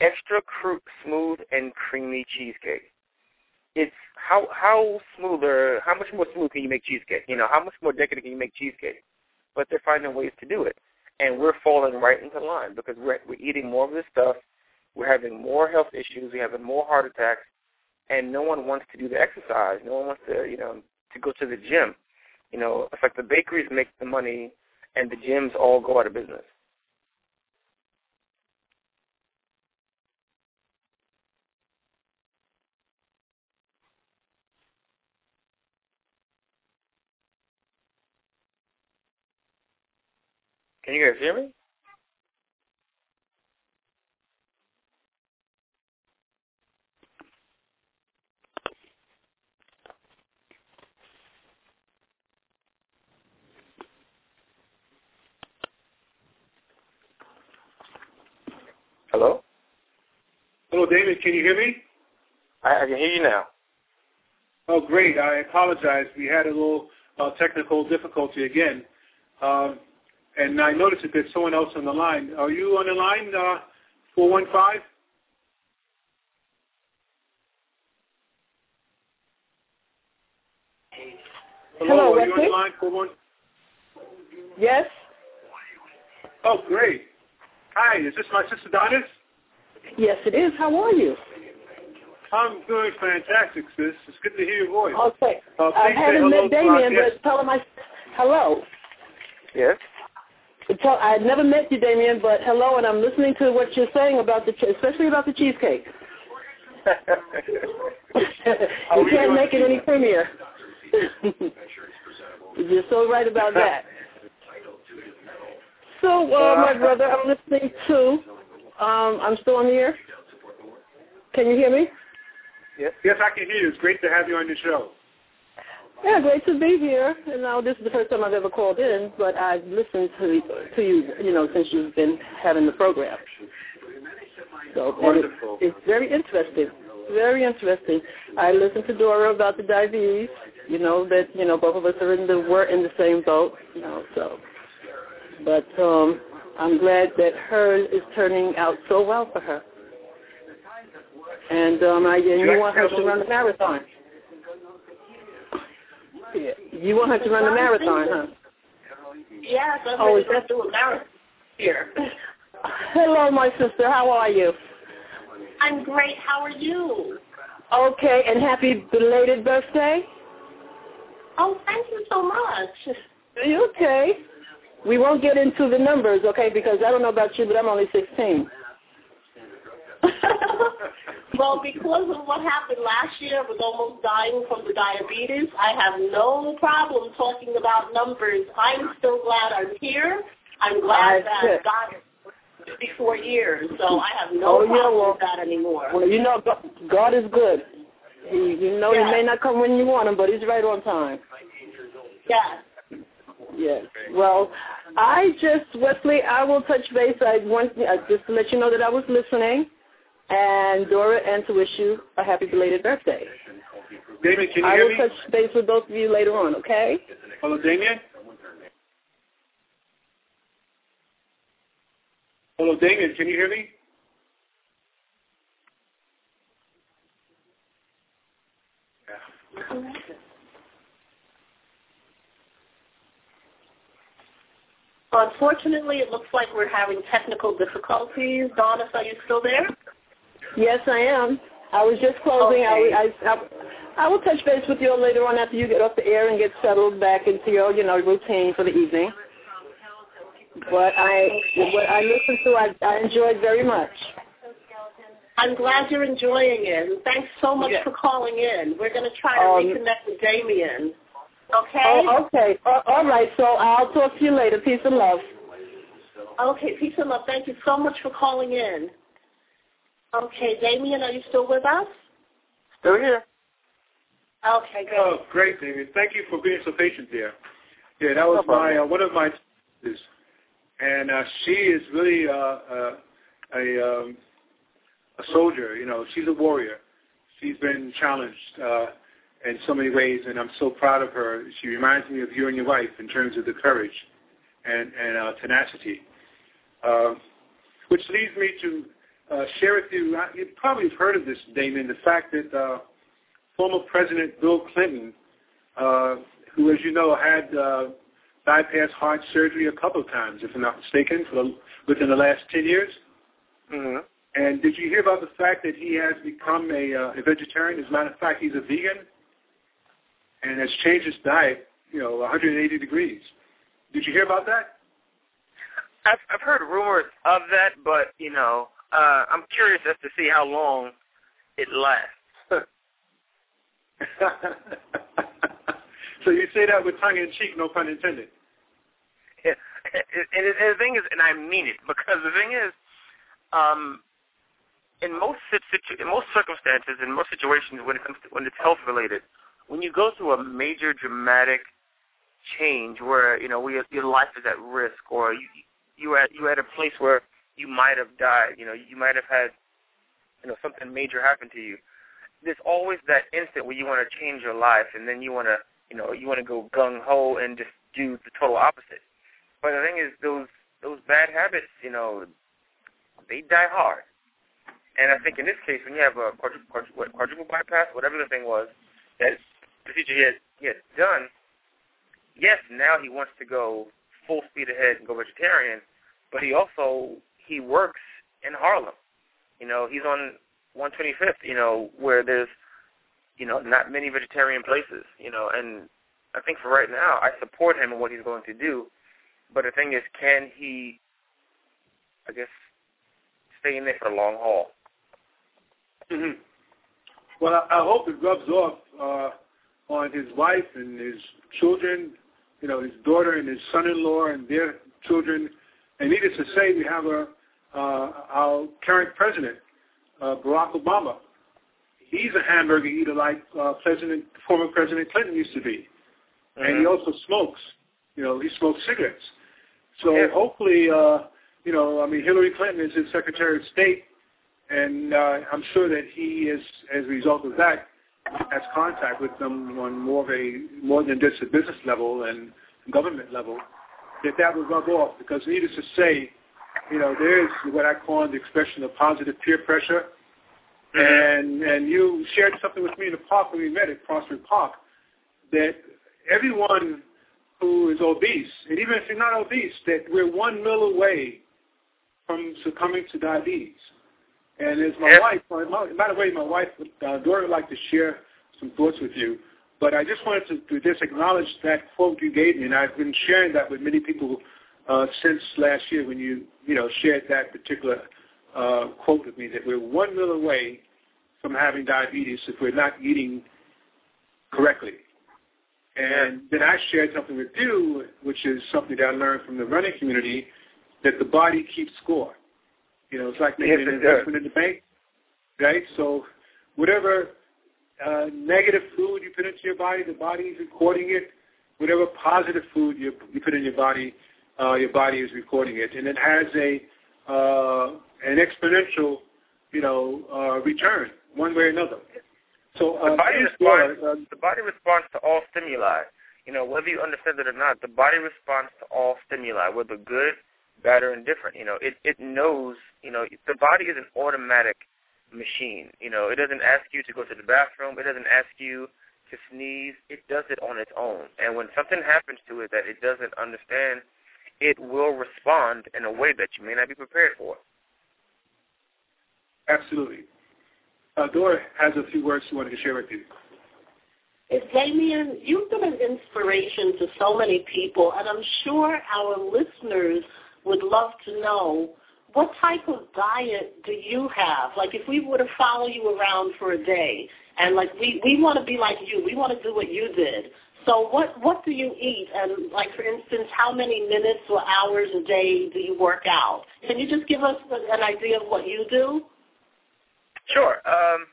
extra cru- smooth and creamy cheesecake. It's how how smoother, how much more smooth can you make cheesecake? You know, how much more decadent can you make cheesecake? But they're finding ways to do it and we're falling right into line because we're we're eating more of this stuff. We're having more health issues. We're having more heart attacks, and no one wants to do the exercise. No one wants to, you know, to go to the gym. You know, it's like the bakeries make the money, and the gyms all go out of business. Can you guys hear me? Hello? Hello, David. Can you hear me? I, I can hear you now. Oh, great. I apologize. We had a little uh, technical difficulty again. Um, and I noticed that there's someone else on the line. Are you on the line, uh, 415? Hello, Hello, are you on the line, 41? Yes? Oh, great. Hi, is this my sister Donis? Yes, it is. How are you? I'm doing fantastic, sis. It's good to hear your voice. Okay. Uh, I haven't hello met to our Damien, guest. but tell him I hello. Yes. Tell, I had never met you, Damien, but hello, and I'm listening to what you're saying about the, che- especially about the cheesecake. You can't make it any today? creamier. you're so right about that. So, uh, my brother, I'm listening to. Um, I'm still on the air. Can you hear me? Yes, yes, I can hear you. It's great to have you on the show. Yeah, great to be here. And now this is the first time I've ever called in, but I've listened to to you, you know, since you've been having the program. So and it, Wonderful. it's very interesting. Very interesting. I listened to Dora about the diabetes. You know that you know both of us are in the we're in the same boat. You know, so. But um, I'm glad that hers is turning out so well for her. And um, I, and you want her to run the marathon. Yeah. You want her to run the marathon, huh? Oh, Oh, is is that- going to do a marathon here. Hello, my sister. How are you? I'm great. How are you? Okay, and happy belated birthday. Oh, thank you so much. Are you okay? We won't get into the numbers, okay, because I don't know about you, but I'm only 16. well, because of what happened last year, I was almost dying from the diabetes. I have no problem talking about numbers. I'm still glad I'm here. I'm glad that. God before years, so I have no Oh, yeah, problem well- with that anymore. Well, you know, God- is good. He, you know, Yeah. he may not come when you want him, but he's right on time. Yes. Yes. Well, I just Wesley, I will touch base. I want uh, just to let you know that I was listening, and Dora, and to wish you a happy belated birthday. Damien, can you I hear me? I will touch base with both of you later on. Okay? Hello, Damien? Hello, Damien, can you hear me? On unfortunately, it looks like we're having technical difficulties. Donna, are you still there? Yes, I am. I was just closing. Okay. I, I, I, I will touch base with you later on after you get off the air and get settled back into your, you know, routine for the evening. But I, what I listened to, I, I enjoyed very much. I'm glad you're enjoying it. And thanks so much Yeah. for calling in. We're going to try to Um, reconnect with Damien. Okay? Oh, okay. Uh, all right. So I'll talk to you later. Peace and love. Okay, peace and love. Thank you so much for calling in. Okay, Damien, are you still with us? Still here. Okay, good. Oh, great, David. Thank you for being so patient there. Yeah, that was No problem. my uh, one of my sisters, and uh, she is really uh, uh, a um, a soldier. You know, she's a warrior. She's been challenged uh, in so many ways, and I'm so proud of her. She reminds me of you and your wife in terms of the courage and and uh, tenacity. Um, which leads me to uh, share with you. uh, You probably have heard of this, Damon. The fact that uh, former President Bill Clinton, uh, who, as you know, had uh, bypass heart surgery a couple of times, if I'm not mistaken, for the, within the last 10 years. Mm-hmm. And did you hear about the fact that he has become a, uh, a vegetarian? As a matter of fact, he's a vegan and has changed his diet, you know, 180 degrees. Did you hear about that? I've I've heard rumors of that, but you know, uh, I'm curious as to see how long it lasts. so you say that with tongue in cheek, no pun intended. and, and, and the thing is, and I mean it because the thing is, um, in most sit- situ- in most circumstances, in most situations, when it comes to, when it's health related, when you go through a major dramatic change where you know we, your life is at risk, or you you at you at a place where you might have died, you know, you might have had you know something major happen to you. There's always that instant where you want to change your life, and then you want to you know you want to go gung ho and just do the total opposite. But the thing is, those those bad habits, you know, they die hard. And I think in this case, when you have a quadruple, quadruple, quadruple bypass, whatever the thing was, that procedure he had, he had done, yes, now he wants to go full speed ahead and go vegetarian, but he also, he works in Harlem. You know, he's on 125th, you know, where there's, you know, not many vegetarian places, you know, and I think for right now, I support him in what he's going to do. But the thing is, can he, I guess, stay in there for the long haul? hmm Well, I, I hope it rubs off uh, on his wife and his children, you know, his daughter and his son-in-law and their children. And needless to say, we have a, uh, our current president, uh, Barack Obama. He's a hamburger eater like uh, President, former President Clinton used to be. And he also smokes. You know, he smokes cigarettes. So Yeah. hopefully, uh, you know, I mean, Hillary Clinton is his Secretary of State, and uh, I'm sure that he is, as a result of that, has contact with them on more of a more than just a business level and government level. That that would rub off because, needless to say, you know, there is what I call the expression of positive peer pressure. Mm-hmm. And and you shared something with me in the park when we met at Prospect Park that everyone who is obese, and even if you're not obese, that we're one meal away from succumbing to diabetes. And as my Yeah. wife, by the way, my wife, uh, Dora, would like to share some thoughts with you. But I just wanted to, to just acknowledge that quote you gave me, and I've been sharing that with many people uh, since last year when you, you know, shared that particular uh, quote with me that we're one meal away from having diabetes if we're not eating correctly. And then I shared something with you, which is something that I learned from the running community, that the body keeps score. You know, it's like making Yes, an investment in the bank, right? So whatever uh, negative food you put into your body, the body is recording it. Whatever positive food you, you put in your body, uh, your body is recording it, and it has a uh, an exponential, you know, uh, return one way or another. So uh, the body thanks, responds. Uh, the body responds to all stimuli. You know, whether you understand it or not, the body responds to all stimuli, whether good, bad, and different. You know, it it knows. You know, the body is an automatic machine. You know, it doesn't ask you to go to the bathroom. It doesn't ask you to sneeze. It does it on its own. And when something happens to it that it doesn't understand, it will respond in a way that you may not be prepared for. Absolutely. Uh, Dora has a few words she wanted to share with you. Damien, you've been an inspiration to so many people, and I'm sure our listeners would love to know what type of diet do you have? Like if we were to follow you around for a day and like we, we want to be like you, we want to do what you did. So what what do you eat? And like for instance, how many minutes or hours a day do you work out? Can you just give us an idea of what you do? Sure. Um,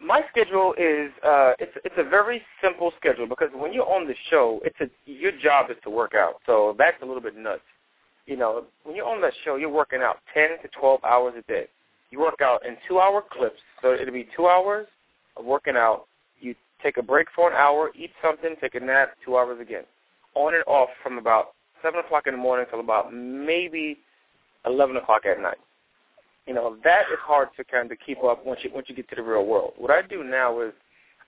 my schedule is uh, it's it's a very simple schedule because when you're on the show, it's a your job is to work out. So that's a little bit nuts. You know, when you're on that show, you're working out 10 to 12 hours a day. You work out in two-hour clips, so it'll be two hours of working out. You take a break for an hour, eat something, take a nap, two hours again. On and off from about 7 o'clock in the morning till about maybe 11 o'clock at night. You know, that is hard to kind of keep up once you once you get to the real world. What I do now is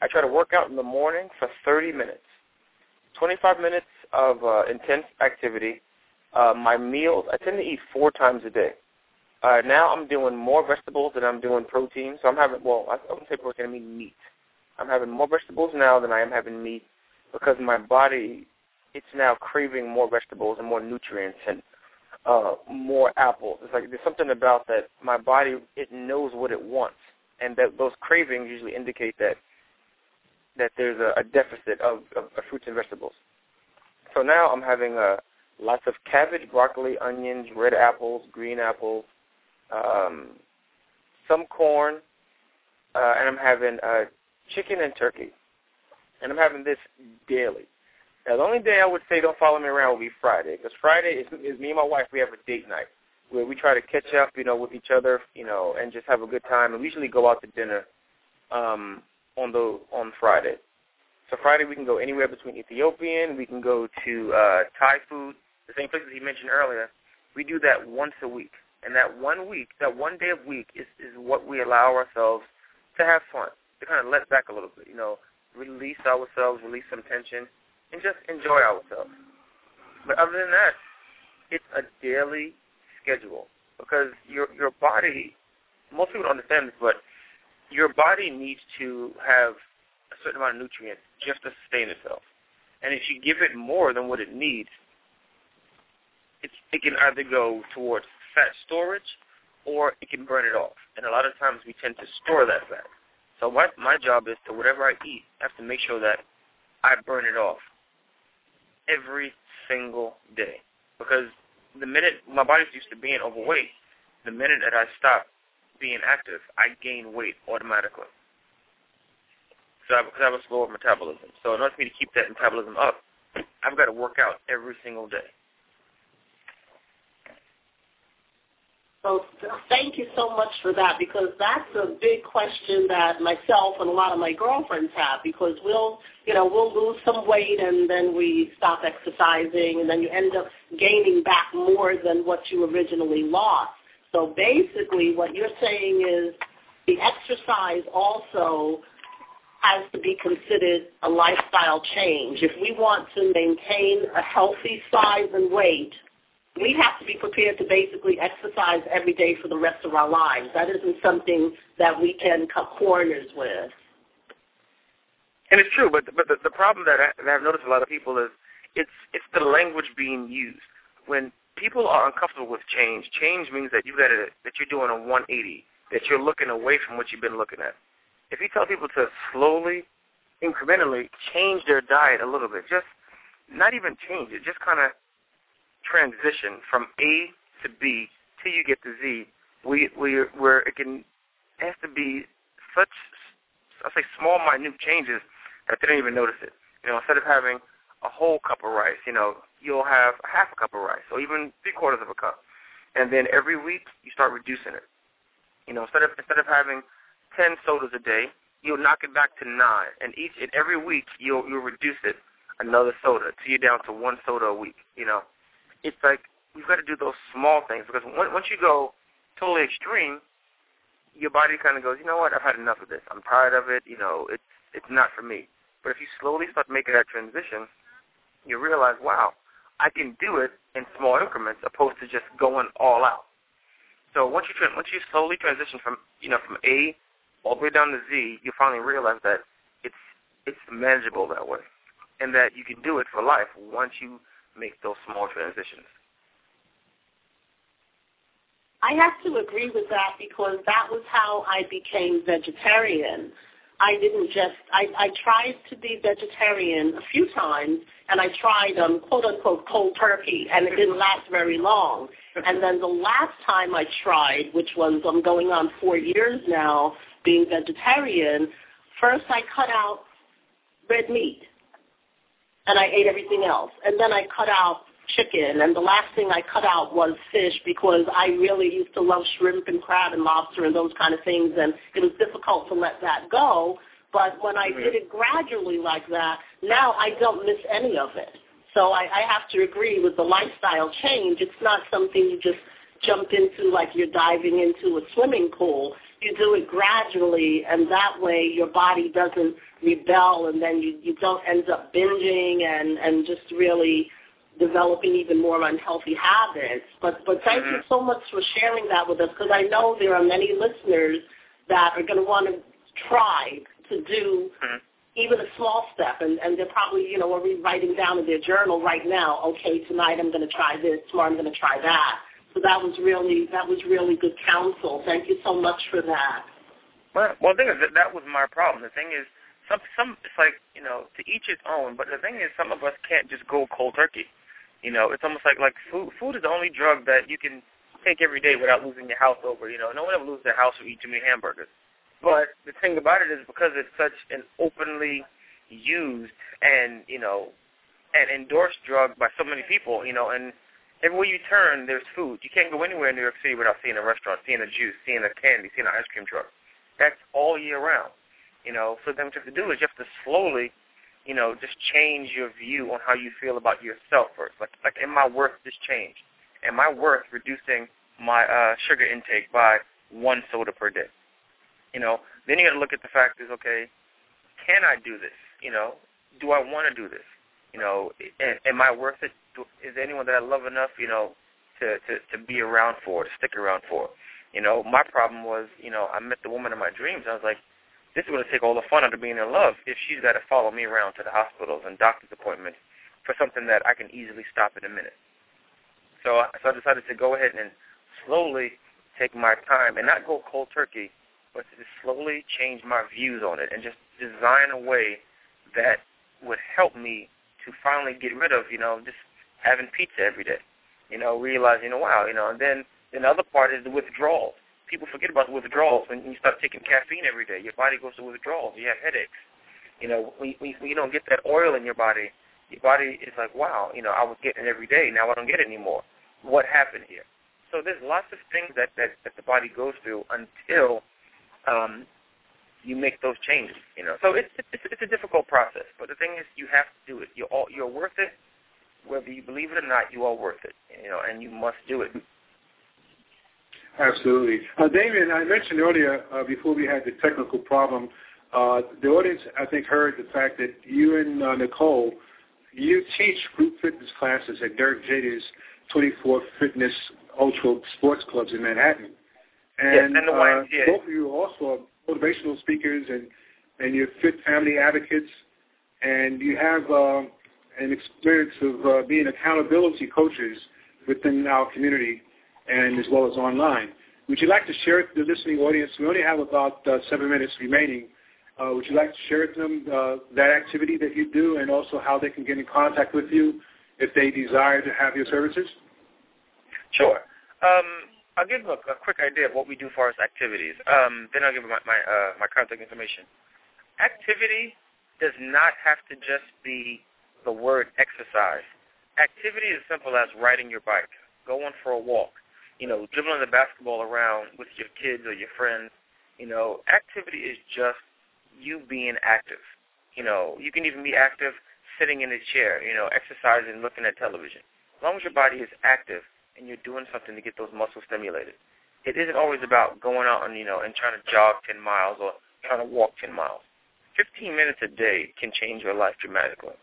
I try to work out in the morning for 30 minutes. 25 minutes of uh, intense activity, uh, my meals, I tend to eat four times a day. Uh, now I'm doing more vegetables than I'm doing protein. So I'm having, well, I wouldn't say protein, I mean meat. I'm having more vegetables now than I am having meat because my body, it's now craving more vegetables and more nutrients and uh, more apples. It's like there's something about that my body, it knows what it wants. And that those cravings usually indicate that that there's a, a deficit of, of, of fruits and vegetables. So now I'm having a lots of cabbage, broccoli, onions, red apples, green apples, um, some corn, uh, and I'm having uh, chicken and turkey. And I'm having this daily. Now, the only day I would say don't follow me around will be Friday, because Friday is, is me and my wife. We have a date night where we try to catch up, you know, with each other, you know, and just have a good time. And we usually go out to dinner um, on the on Friday. So Friday we can go anywhere between Ethiopian, we can go to uh, Thai food, same places he mentioned earlier, we do that once a week. And that one week, that one day a week is, is what we allow ourselves to have fun, to kind of let back a little bit, you know, release ourselves, release some tension, and just enjoy ourselves. But other than that, it's a daily schedule because your your body, most people don't understand this, but your body needs to have a certain amount of nutrients just to sustain itself. And if you give it more than what it needs, it's, it can either go towards fat storage or it can burn it off. And a lot of times we tend to store that fat. So my my job is to whatever I eat, I have to make sure that I burn it off every single day. Because the minute my body's used to being overweight, the minute that I stop being active, I gain weight automatically. So I, because I have a slower metabolism. So in order for me to keep that metabolism up, I've got to work out every single day. So thank you so much for that because that's a big question that myself and a lot of my girlfriends have because we'll, you know, we'll lose some weight and then we stop exercising and then you end up gaining back more than what you originally lost. So basically what you're saying is the exercise also has to be considered a lifestyle change. If we want to maintain a healthy size and weight, we have to be prepared to basically exercise every day for the rest of our lives. That isn't something that we can cut corners with. And it's true, but but the, the problem that, I, that I've noticed a lot of people is it's it's the language being used. When people are uncomfortable with change, change means that you got to that you're doing a 180, that you're looking away from what you've been looking at. If you tell people to slowly, incrementally change their diet a little bit, just not even change it, just kind of transition from A to B till you get to Z, we we where it can has to be such I say small minute changes that they don't even notice it. You know, instead of having a whole cup of rice, you know, you'll have half a cup of rice or even three quarters of a cup. And then every week you start reducing it. You know, instead of instead of having ten sodas a day, you'll knock it back to nine. And each and every week you'll you'll reduce it another soda till you're down to one soda a week. You know, it's like we've got to do those small things because once you go totally extreme, your body kind of goes, you know what, I've had enough of this. I'm tired of it. You know, it's it's not for me. But if you slowly start making that transition, you realize, wow, I can do it in small increments opposed to just going all out. So once you once you slowly transition from you know from A all the way down to Z, you finally realize that it's it's manageable that way, and that you can do it for life once you make those small transitions. I have to agree with that because that was how I became vegetarian. I didn't just, I, I tried to be vegetarian a few times, and I tried, um, quote unquote, cold turkey, and it didn't last very long. And then the last time I tried, which was, I'm going on four years now, being vegetarian, first I cut out red meat, and I ate everything else. And then I cut out chicken, and the last thing I cut out was fish because I really used to love shrimp and crab and lobster and those kind of things, and it was difficult to let that go. But when I did it gradually like that, now I don't miss any of it. So I, I have to agree with the lifestyle change. It's not something you just jump into like you're diving into a swimming pool. You do it gradually, and that way your body doesn't rebel, and then you, you don't end up binging and, and just really developing even more unhealthy habits. But but thank mm-hmm. you so much for sharing that with us because I know there are many listeners that are going to want to try to do mm-hmm. even a small step, and and they're probably you know already writing down in their journal right now. Okay, tonight I'm going to try this. Tomorrow I'm going to try that. So that was really that was really good counsel. Thank you so much for that. Well, well, the thing is that that was my problem. The thing is, some some it's like you know to each its own. But the thing is, some of us can't just go cold turkey. You know, it's almost like like food. Food is the only drug that you can take every day without losing your house over. You know, no one ever loses their house or eat too many hamburgers. But the thing about it is because it's such an openly used and you know and endorsed drug by so many people. You know, and everywhere you turn, there's food. You can't go anywhere in New York City without seeing a restaurant, seeing a juice, seeing a candy, seeing an ice cream truck. That's all year round. You know, so then what you have to do is you have to slowly you know, just change your view on how you feel about yourself first. Like, like, am I worth this change? Am I worth reducing my uh, sugar intake by one soda per day? You know, then you got to look at the fact is, okay, can I do this? You know, do I want to do this? You know, am I worth it? Is anyone that I love enough, you know, to, to, to be around for, to stick around for? You know, my problem was, you know, I met the woman of my dreams. I was like, this is going to take all the fun out of being in love if she's got to follow me around to the hospitals and doctor's appointments for something that I can easily stop in a minute. So, so I decided to go ahead and slowly take my time and not go cold turkey, but to slowly change my views on it and just design a way that would help me to finally get rid of, you know, just having pizza every day. You know, realizing, you wow, you know, and then, then the other part is the withdrawal. people forget about the withdrawals when you start taking caffeine every day. Your body goes to withdrawals. You have headaches. You know, when, when, when you don't get that oil in your body, your body is like, wow, you know, I was getting it every day. Now I don't get it anymore. What happened here? So there's lots of things that, that, that the body goes through until um, you make those changes. You know, so it's, it's it's a difficult process. But the thing is, you have to do it. You're all, you're worth it, whether you believe it or not. You are worth it. You know, and you must do it. Absolutely. Uh, Damien, I mentioned earlier uh, before we had the technical problem, uh, the audience, I think, heard the fact that you and uh, Nicole, you teach group fitness classes at Derek Jeter's 24 Fitness Ultra Sports Clubs in Manhattan. And, yes, and the uh, both of you also motivational speakers and, and you're fit family advocates, and you have uh, an experience of uh, being accountability coaches within our community and as well as online. Would you like to share it with the listening audience? We only have about uh, seven minutes remaining. Uh, would you like to share with them uh, that activity that you do and also how they can get in contact with you if they desire to have your services? Sure. Um, I'll give a, a, quick idea of what we do for as activities. Um, then I'll give my, my, uh, my contact information. Activity does not have to just be the word exercise. Activity is simple as riding your bike, going for a walk, you know, dribbling the basketball around with your kids or your friends. You know, activity is just you being active. You know, you can even be active sitting in a chair, you know, exercising, looking at television. As long as your body is active and you're doing something to get those muscles stimulated. It isn't always about going out and, you know, and trying to jog 10 miles or trying to walk 10 miles. 15 minutes a day can change your life dramatically.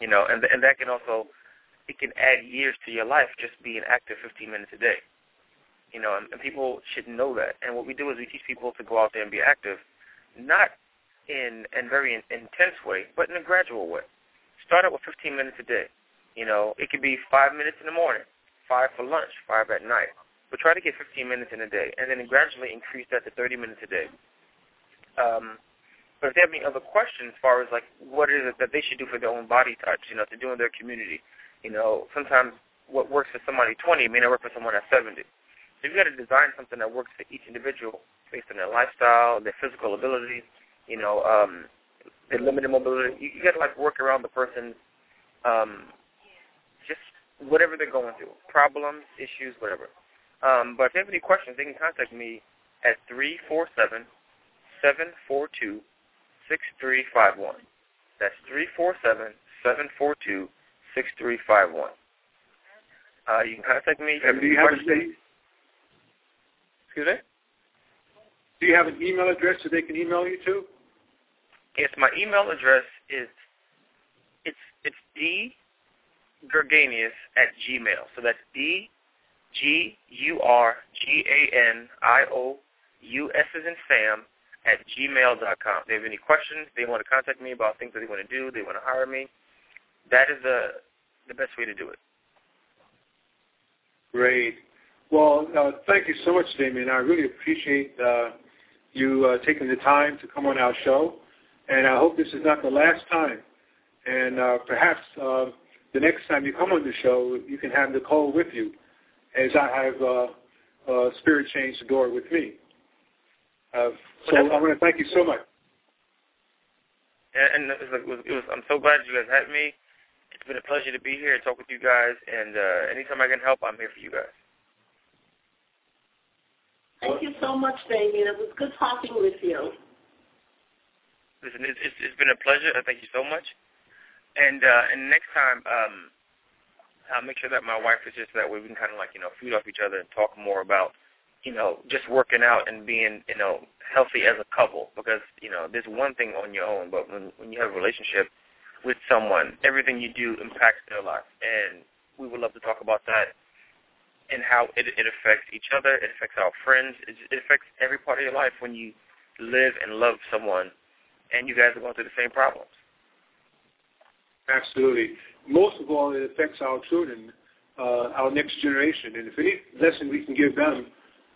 You know, and and that can also it can add years to your life just being active 15 minutes a day. You know, and, and people should know that. And what we do is we teach people to go out there and be active, not in a very in, intense way, but in a gradual way. Start out with 15 minutes a day. You know, it could be five minutes in the morning, five for lunch, five at night. But try to get 15 minutes in a day, and then gradually increase that to 30 minutes a day. Um, but if they have any other questions as far as like what is it that they should do for their own body touch, you know, to do in their community, you know, sometimes what works for somebody 20 may not work for someone at 70. So you've got to design something that works for each individual based on their lifestyle, their physical ability, you know, um, their limited mobility. You, you got to like work around the person's um, whatever they're going through, problems, issues, whatever. Um, but if they have any questions, they can contact me at three four seven seven four two six three five one. That's three four seven seven four two six three five one. Uh, you can contact me. And do you have a Excuse me. Do you have an email address that they can email you to? Yes, my email address is it's it's d Gurganious at gmail. So that's d g u r g a n i o u s as in Sam at gmail dot com. If they have any questions, they want to contact me about things that they want to do, they want to hire me. That is the the best way to do it. Great. Well, uh, thank you so much, Damien. I really appreciate uh, you uh, taking the time to come on our show, and I hope this is not the last time. And uh, perhaps uh, the next time you come on the show, you can have Nicole with you, as I have uh, uh, Spirit Change the Door with me. Uh, so I want to thank you so much. And, it was, it was, it was, I'm so glad you guys had me. It's been a pleasure to be here and talk with you guys. And uh, anytime I can help, I'm here for you guys. Thank you so much, Damien. It was good talking with you. Listen, it's, it's, it's been a pleasure. Thank you so much. And uh, and next time, um, I'll make sure that my wife is just that way. We can kind of like you know feed off each other and talk more about you know just working out and being you know healthy as a couple. Because you know there's one thing on your own, but when when you have a relationship with someone, everything you do impacts their life, and we would love to talk about that and how it, it affects each other, it affects our friends, it, it affects every part of your life when you live and love someone, and you guys are going through the same problems. Absolutely. Most of all, it affects our children, uh, our next generation. And if any lesson we can give them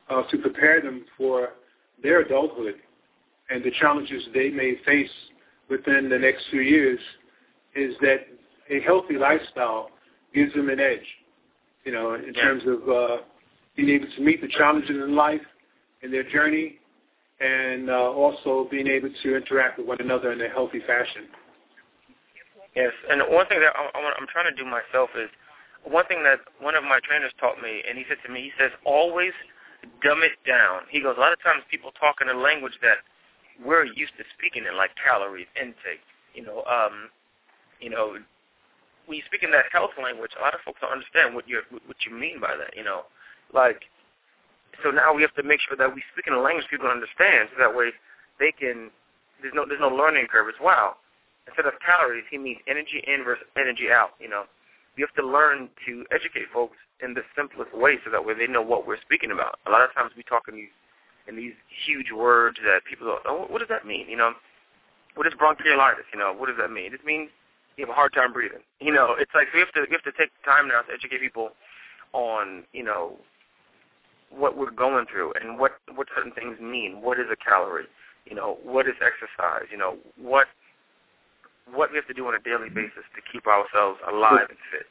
uh, to prepare them for their adulthood and the challenges they may face within the next few years is that a healthy lifestyle gives them an edge, you know, in Yeah. terms of uh, being able to meet the challenges in life in their journey and uh, also being able to interact with one another in a healthy fashion. Yes, and one thing that I, I'm trying to do myself is one thing that one of my trainers taught me, and he said to me, he says, always dumb it down. He goes, a lot of times people talk in a language that we're used to speaking in, like calories, intake. You know, um, you know, when you speak in that health language, a lot of folks don't understand what you what you mean by that. You know, like so now we have to make sure that we speak in a language people understand, so that way they can. There's no there's no learning curve. It's wow instead of calories, he means energy in versus energy out. You know, you have to learn to educate folks in the simplest way, so that way they know what we're speaking about. A lot of times we talk in these in these huge words that people go, oh, what does that mean? You know, what is bronchiolitis? You know, what does that mean? It means you have a hard time breathing. You know, it's like we have to we have to take time now to educate people on you know what we're going through and what what certain things mean. What is a calorie? You know, what is exercise? You know, what what we have to do on a daily basis to keep ourselves alive and fit.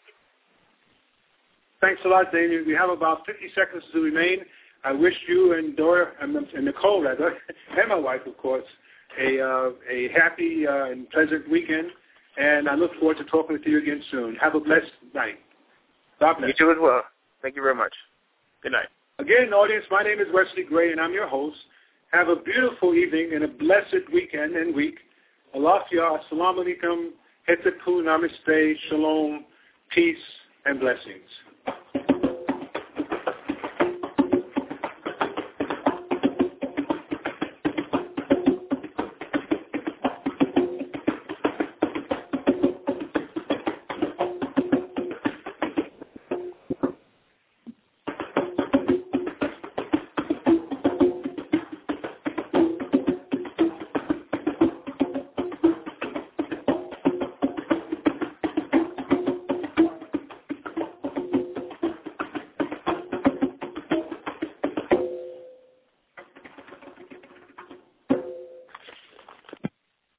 Thanks a lot, Damien. We have about 50 seconds to remain. I wish you and Dora and, Nicole, rather, and my wife, of course, a uh, a happy uh, and pleasant weekend. And I look forward to talking with you again soon. Have a blessed night. God bless. You too as well. Thank you very much. Good night. Again, audience, my name is Wesley Gray, and I'm your host. Have a beautiful evening and a blessed weekend and week. Alafia, assalamu alaikum, hetaku, namaste, shalom, peace, and blessings.